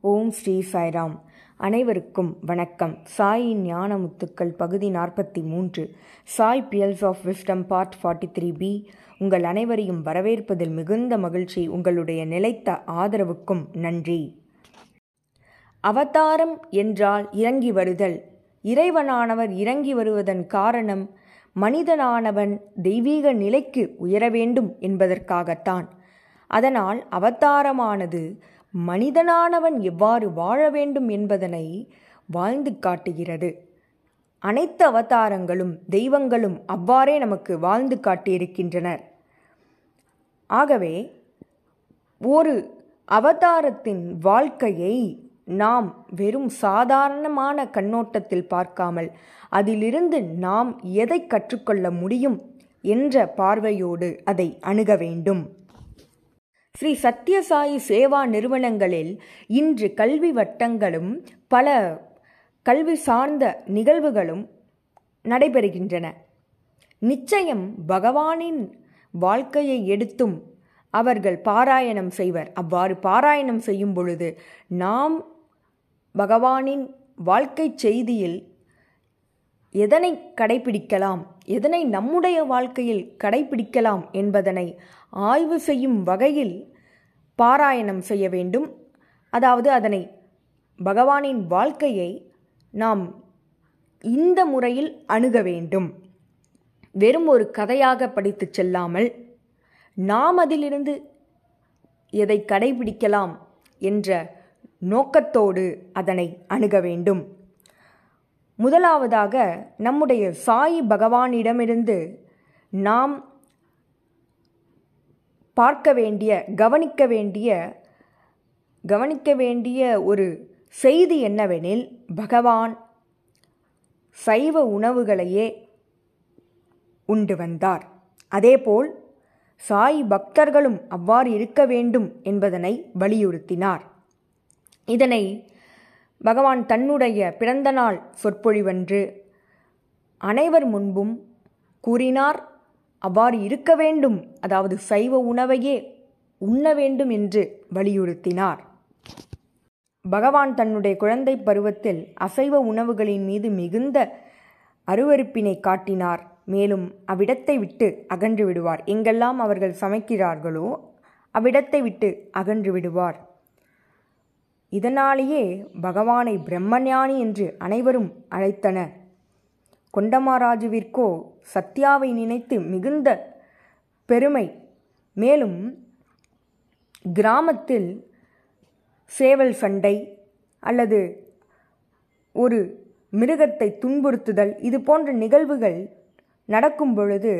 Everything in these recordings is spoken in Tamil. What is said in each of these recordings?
ஓம் ஸ்ரீ சாய்ராம். அனைவருக்கும் வணக்கம். சாயின் ஞான முத்துக்கள் பகுதி நாற்பத்தி மூன்று. Sai pearls of wisdom part forty three B உங்கள் அனைவரையும் வரவேற்பதில் மிகுந்த மகிழ்ச்சி. உங்களுடைய நிலைத்த ஆதரவுக்கும் நன்றி. அவதாரம் என்றால் இறங்கி வருதல். இறைவனானவர் இறங்கி வருவதன் காரணம் மனிதனானவன் தெய்வீக நிலைக்கு உயர வேண்டும் என்பதற்காகத்தான். அதனால் அவதாரமானது மனிதனானவன் எவ்வாறு வாழ வேண்டும் என்பதனை வாழ்ந்து காட்டுகிறது. அனைத்து அவதாரங்களும் தெய்வங்களும் அவ்வாறே நமக்கு வாழ்ந்து காட்டியிருக்கின்றனர். ஆகவே ஒரு அவதாரத்தின் வாழ்க்கையை நாம் வெறும் சாதாரணமான கண்ணோட்டத்தில் பார்க்காமல் அதிலிருந்து நாம் எதை கற்றுக்கொள்ள முடியும் என்ற பார்வையோடு அதை அணுக வேண்டும். ஸ்ரீ சத்யசாயி சேவா நிறுவனங்களில் இன்று கல்வி வட்டங்களும் பல கல்வி சார்ந்த நிகழ்வுகளும் நடைபெறுகின்றன. நிச்சயம் பகவானின் வாழ்க்கையை எடுத்தும் அவர்கள் பாராயணம் செய்வர். அவ்வாறு பாராயணம் செய்யும் பொழுது நாம் பகவானின் வாழ்க்கை செய்தியில் எதனை கடைபிடிக்கலாம்? எதனை நம்முடைய வாழ்க்கையில் கடைபிடிக்கலாம் என்பதனை ஆய்வு செய்யும் வகையில் பாராயணம் செய்ய வேண்டும். அதாவது அதனை பகவானின் வாழ்க்கையை நாம் இந்த முறையில் அணுக வேண்டும். வெறும் ஒரு கதையாக படித்து செல்லாமல் நாம் அதிலிருந்து எதை கடைபிடிக்கலாம் என்ற நோக்கத்தோடு அதனை அணுக வேண்டும். முதலாவதாக நம்முடைய சாய் பகவானிடமிருந்து நாம் பார்க்க வேண்டிய கவனிக்க வேண்டிய கவனிக்க வேண்டிய ஒரு செய்தி என்னவெனில் பகவான் சைவ உணவுகளையே உண்டு வந்தார். அதேபோல் சாய் பக்தர்களும் அவ்வாறு இருக்க வேண்டும் என்பதனை வலியுறுத்தினார். இதனை பகவான் தன்னுடைய பிறந்தநாள் சொற்பொழிவன்று அனைவர் முன்பும் கூறினார் அவ்வாறு இருக்க வேண்டும். அதாவது சைவ உணவையே உண்ண வேண்டும் என்று வலியுறுத்தினார். பகவான் தன்னுடைய குழந்தை பருவத்தில் அசைவ உணவுகளின் மீது மிகுந்த அருவறுப்பினை காட்டினார். மேலும் அவ்விடத்தை விட்டு அகன்று விடுவார். எங்கெல்லாம் அவர்கள் சமைக்கிறார்களோ அவ்விடத்தை விட்டு அகன்று விடுவார். இதனாலேயே பகவானை பிரம்மஞானி என்று அனைவரும் அழைத்தனர் கொண்டமாராஜுவிற்கோ சத்யாவை நினைத்து மிகுந்த பெருமை. மேலும் கிராமத்தில் சேவல் சண்டை அல்லது ஒரு மிருகத்தை துன்புறுத்துதல் இது போன்ற நிகழ்வுகள் நடக்கும் பொழுது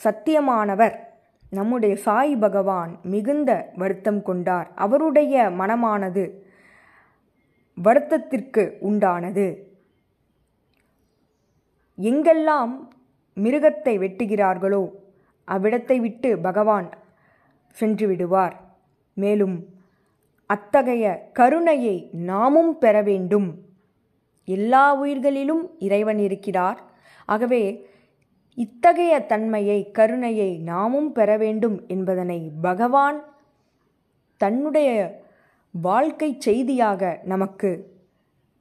சத்தியமானவர். நம்முடைய சாய் பகவான் மிகுந்த வருத்தம் கொண்டார். அவருடைய மனமானது வருத்தத்திற்கு உண்டானது. எங்கெல்லாம் மிருகத்தை வெட்டுகிறார்களோ அவ்விடத்தை விட்டு பகவான் சென்று விடுவார். மேலும் அத்தகைய கருணையை நாமும் பெற வேண்டும். எல்லா உயிர்களிலும் இறைவன் இருக்கிறார். ஆகவே இத்தகைய தன்மையை கருணையை நாமும் பெற வேண்டும் என்பதனை பகவான் தன்னுடைய வாழ்க்கை செய்தியாக நமக்கு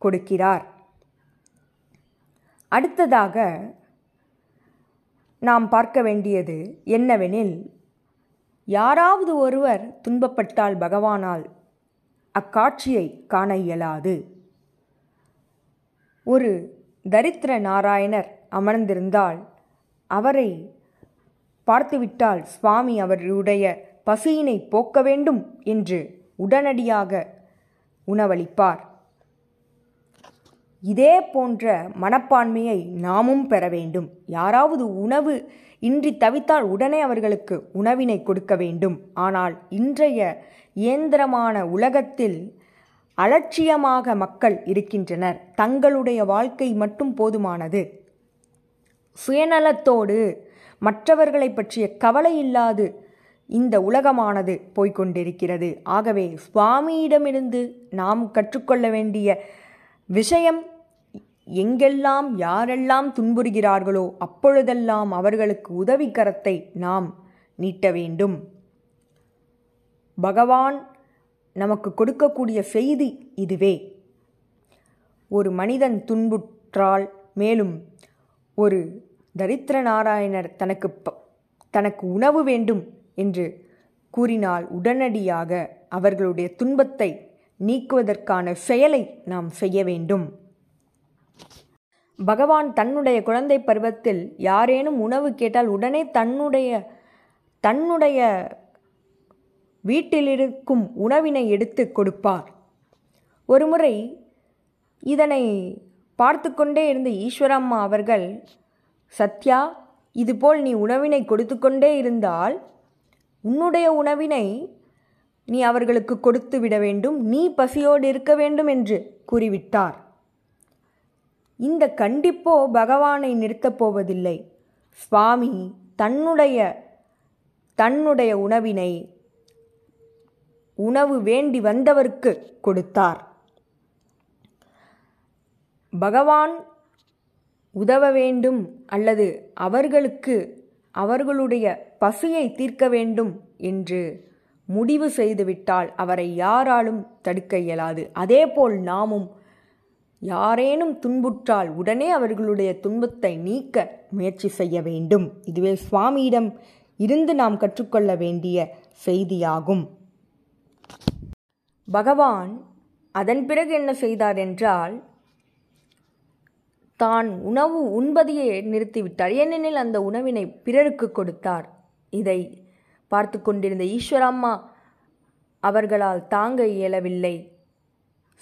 கொடுக்கிறார். அடுத்ததாக நாம் பார்க்க வேண்டியது என்னவெனில் யாராவது ஒருவர் துன்பப்பட்டால் பகவானால் அக்காட்சியை காண இயலாது. ஒரு தரித்திர நாராயணர் அமர்ந்திருந்தால் அவரை பார்த்துவிட்டால் சுவாமி அவருடைய பசியினை போக்க வேண்டும் என்று உடனடியாக உணவளிப்பார். இதே போன்ற மனப்பான்மையை நாமும் பெற வேண்டும். யாராவது உணவு இன்றி தவித்தால் உடனே அவர்களுக்கு உணவினை கொடுக்க வேண்டும். ஆனால் இன்றைய இயந்திரமான உலகத்தில் அலட்சியமாக மக்கள் இருக்கின்றனர். தங்களுடைய வாழ்க்கை மட்டும் போதுமானது. சுயநலத்தோடு மற்றவர்களை பற்றிய கவலை இல்லாது இந்த உலகமானது போய்கொண்டிருக்கிறது ஆகவே சுவாமியிடமிருந்து நாம் கற்றுக்கொள்ள வேண்டிய விஷயம் எங்கெல்லாம் யாரெல்லாம் துன்புறுகிறார்களோ அப்பொழுதெல்லாம் அவர்களுக்கு உதவிக்கரத்தை நாம் நீட்ட வேண்டும். பகவான் நமக்கு கொடுக்கக்கூடிய செய்தி இதுவே. ஒரு மனிதன் துன்புற்றால் மேலும் ஒரு தரித்திர நாராயணர் தனக்கு ப தனக்கு உணவு வேண்டும் என்று கூறினால் உடனடியாக அவர்களுடைய துன்பத்தை நீக்குவதற்கான செயலை நாம் செய்ய வேண்டும். பகவான் தன்னுடைய குழந்தை பருவத்தில் யாரேனும் உணவு கேட்டால் உடனே தன்னுடைய தன்னுடைய வீட்டிலிருக்கும் உணவினை எடுத்து கொடுப்பார். ஒருமுறை இதனை பார்த்து கொண்டே இருந்த ஈஸ்வரம்மா அவர்கள் சத்யா இதுபோல் நீ உணவினை கொடுத்து கொண்டே இருந்தால் உன்னுடைய உணவினை நீ அவர்களுக்கு கொடுத்து விட வேண்டும் நீ பசியோடு இருக்க வேண்டும் என்று கூறிவிட்டார். இந்த கண்டிப்போ பகவானை நிறுத்தப் போவதில்லை. சுவாமி தன்னுடைய தன்னுடைய உணவினை உணவு வேண்டி வந்தவருக்கு கொடுத்தார். பகவான் உதவ வேண்டும் அல்லது அவர்களுக்கு அவர்களுடைய பசியை தீர்க்க வேண்டும் என்று முடிவு செய்துவிட்டால் அவரை யாராலும் தடுக்க இயலாது. அதேபோல் நாமும் யாரேனும் துன்புற்றால் உடனே அவர்களுடைய துன்பத்தை நீக்க முயற்சி செய்ய வேண்டும். இதுவே சுவாமியிடம் இருந்து நாம் கற்றுக்கொள்ள வேண்டிய செய்தியாகும். பகவான் அதன் பிறகு என்ன செய்தார் என்றால் தான் உணவு உண்பதையே நிறுத்திவிட்டார். ஏனெனில் அந்த உணவினை பிறருக்கு கொடுத்தார். இதை பார்த்து கொண்டிருந்த ஈஸ்வரம்மா அவர்களால் தாங்க இயலவில்லை.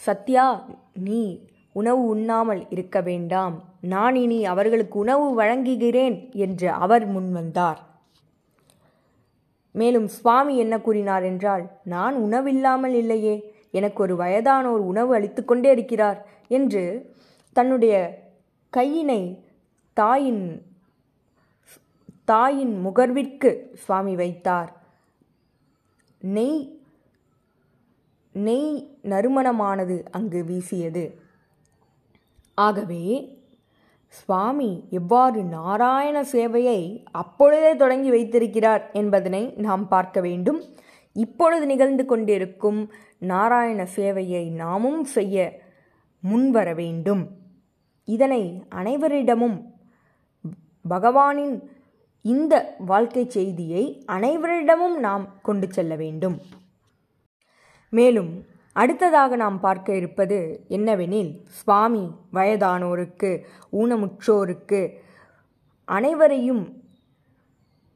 சத்யா நீ உணவு உண்ணாமல் இருக்க வேண்டாம். நான் இனி அவர்களுக்கு உணவு வழங்குகிறேன் என்று அவர் முன்வந்தார் மேலும் சுவாமி என்ன கூறினார் என்றால் நான் உணவில்லாமல் இல்லையே எனக்கு ஒரு வயதானோர் உணவு அளித்து கொண்டே இருக்கிறார் என்று தன்னுடைய கையினை தாயின் தாயின் முகர்விற்கு சுவாமி வைத்தார். நெய் நெய் நறுமணமானது அங்கு வீசியது. ஆகவே சுவாமி எவ்வாறு நாராயண சேவையை அப்பொழுதே தொடங்கி வைத்திருக்கிறார் என்பதனை நாம் பார்க்க வேண்டும். இப்பொழுது நிகழ்ந்து கொண்டிருக்கும் நாராயண சேவையை நாமும் செய்ய முன்வர வேண்டும். இதனை அனைவரிடமும் பகவானின் இந்த வாழ்க்கை செய்தியை அனைவரிடமும் நாம் கொண்டு செல்ல வேண்டும். மேலும் அடுத்ததாக நாம் பார்க்க இருப்பது என்னவெனில் சுவாமி வயதானோருக்கு ஊனமுற்றோருக்கு அனைவரையும்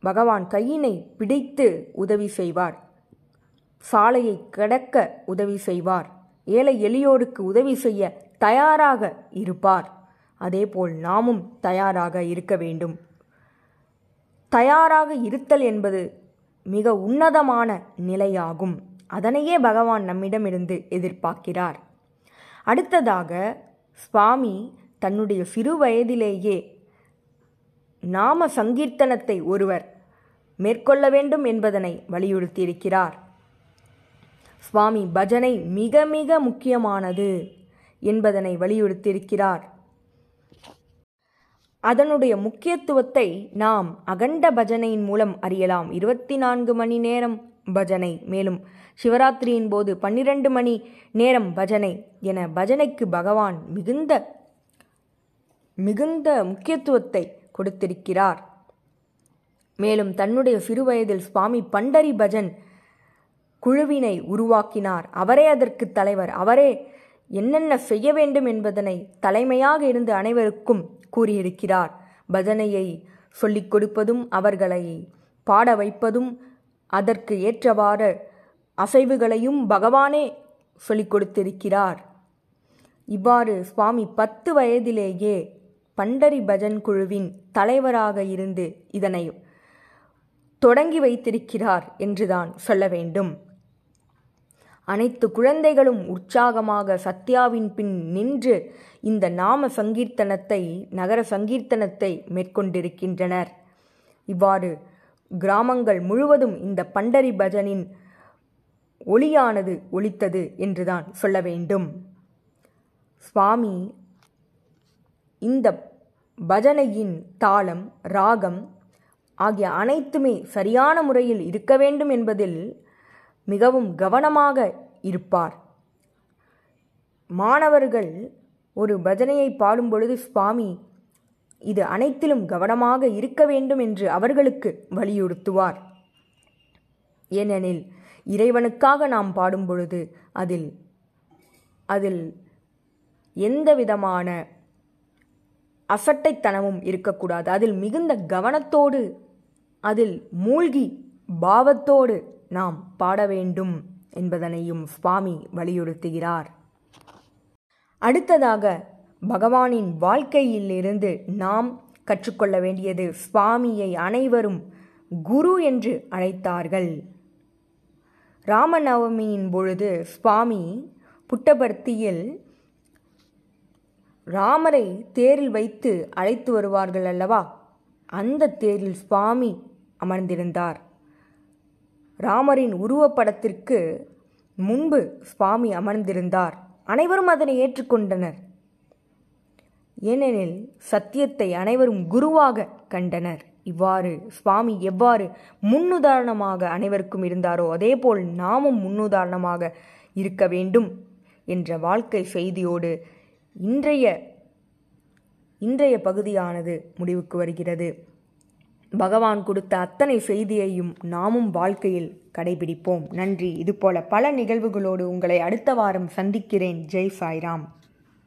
பகவான் கையினை பிடித்து உதவி செய்வார். சாலையை கடக்க உதவி செய்வார். ஏழை எளியோருக்கு உதவி செய்ய தயாராக இருப்பார். அதேபோல் நாமும் தயாராக இருக்க வேண்டும். தயாராக இருத்தல் என்பது மிக உன்னதமான நிலையாகும். அதனையே பகவான் நம்மிடமிருந்து எதிர்பார்க்கிறார். அடுத்ததாக சுவாமி தன்னுடைய சிறு வயதிலேயே நாம சங்கீர்த்தனத்தை ஒருவர் மேற்கொள்ள வேண்டும் என்பதனை வலியுறுத்தியிருக்கிறார். சுவாமி பஜனை மிக மிக முக்கியமானது என்பதனை வலியுறுத்தியிருக்கிறார். அதனுடைய முக்கியத்துவத்தை நாம் அகண்ட பஜனையின் மூலம் அறியலாம். இருபத்தி நான்கு மணி நேரம் பஜனை. மேலும் சிவராத்திரியின் போது பன்னிரண்டு மணி நேரம் பஜனை என பஜனைக்கு பகவான் மிகுந்த மிகுந்த முக்கியத்துவத்தை கொடுத்திருக்கிறார். மேலும் தன்னுடைய சிறுவயதில் சுவாமி பண்டரி பஜன் குழுவினை உருவாக்கினார். அவரே அதற்கு தலைவர். அவரே என்னென்ன செய்ய வேண்டும் என்பதனை தலைமையாக இருந்து அனைவருக்கும் கூறியிருக்கிறார். பஜனையை சொல்லிக் கொடுப்பதும் அவர்களை பாட வைப்பதும் அதற்கு ஏற்றவாறு அசைவுகளையும் பகவானே சொல்லிக் கொடுத்திருக்கிறார். இவ்வாறு சுவாமி பத்து வயதிலேயே பண்டரி பஜன் குழுவின் தலைவராக இருந்து இதனை தொடங்கி வைத்திருக்கிறார் என்றுதான் சொல்ல வேண்டும். அனைத்து குழந்தைகளும் உற்சாகமாக சத்யாவின் பின் நின்று இந்த நாம சங்கீர்த்தனத்தை நகர சங்கீர்த்தனத்தை மேற்கொண்டிருக்கின்றனர். இவ்வாறு கிராமங்கள் முழுவதும் இந்த பண்டரி பஜனின் ஒளியானது ஒலித்தது என்றுதான் சொல்ல வேண்டும். சுவாமி இந்த பஜனையின் தாளம் ராகம் ஆகிய அனைத்துமே சரியான முறையில் இருக்க வேண்டும் என்பதில் மிகவும் கவனமாக இருப்பார். மாணவர்கள் ஒரு பஜனையை பாடும் பொழுது சுவாமி இது அனைத்திலும் கவனமாக இருக்க வேண்டும் என்று அவர்களுக்கு வலியுறுத்துவார். ஏனெனில் இறைவனுக்காக நாம் பாடும் பொழுது அதில் அதில் எந்த விதமான அசட்டைத்தனமும் இருக்கக்கூடாது. அதில் மிகுந்த கவனத்தோடு அதில் மூழ்கி பாவத்தோடு நாம் பாட வேண்டும் என்பதனையும் சுவாமி வலியுறுத்துகிறார். அடுத்ததாக பகவானின் வாழ்க்கையிலிருந்து நாம் கற்றுக்கொள்ள வேண்டியது சுவாமியை அனைவரும் குரு என்று அழைத்தார்கள். ராமநவமியின் பொழுது சுவாமி புட்டபர்த்தியில் ராமரை தேரில் வைத்து அழைத்து வருவார்கள் அல்லவா? அந்த தேரில் சுவாமி அமர்ந்திருந்தார். ராமரின் உருவப்படத்திற்கு முன்பு சுவாமி அமர்ந்திருந்தார். அனைவரும் அதனை ஏற்றுக்கொண்டனர். ஏனெனில் சத்தியத்தை அனைவரும் குருவாக கண்டனர். இவ்வாறு சுவாமி எவ்வாறு முன்னுதாரணமாக அனைவருக்கும் இருந்தாரோ அதேபோல் நாமும் முன்னுதாரணமாக இருக்க வேண்டும் என்ற வாழ்க்கை செய்தியோடு இன்றைய இன்றைய பகுதியானது முடிவுக்கு வருகிறது. பகவான் கொடுத்த அத்தனை செய்தியையும் நாமும் வாழ்க்கையில் கடைபிடிப்போம். நன்றி. இதுபோல பல நிகழ்வுகளோடு உங்களை அடுத்த வாரம் சந்திக்கிறேன். ஜெய் சாய்ராம்.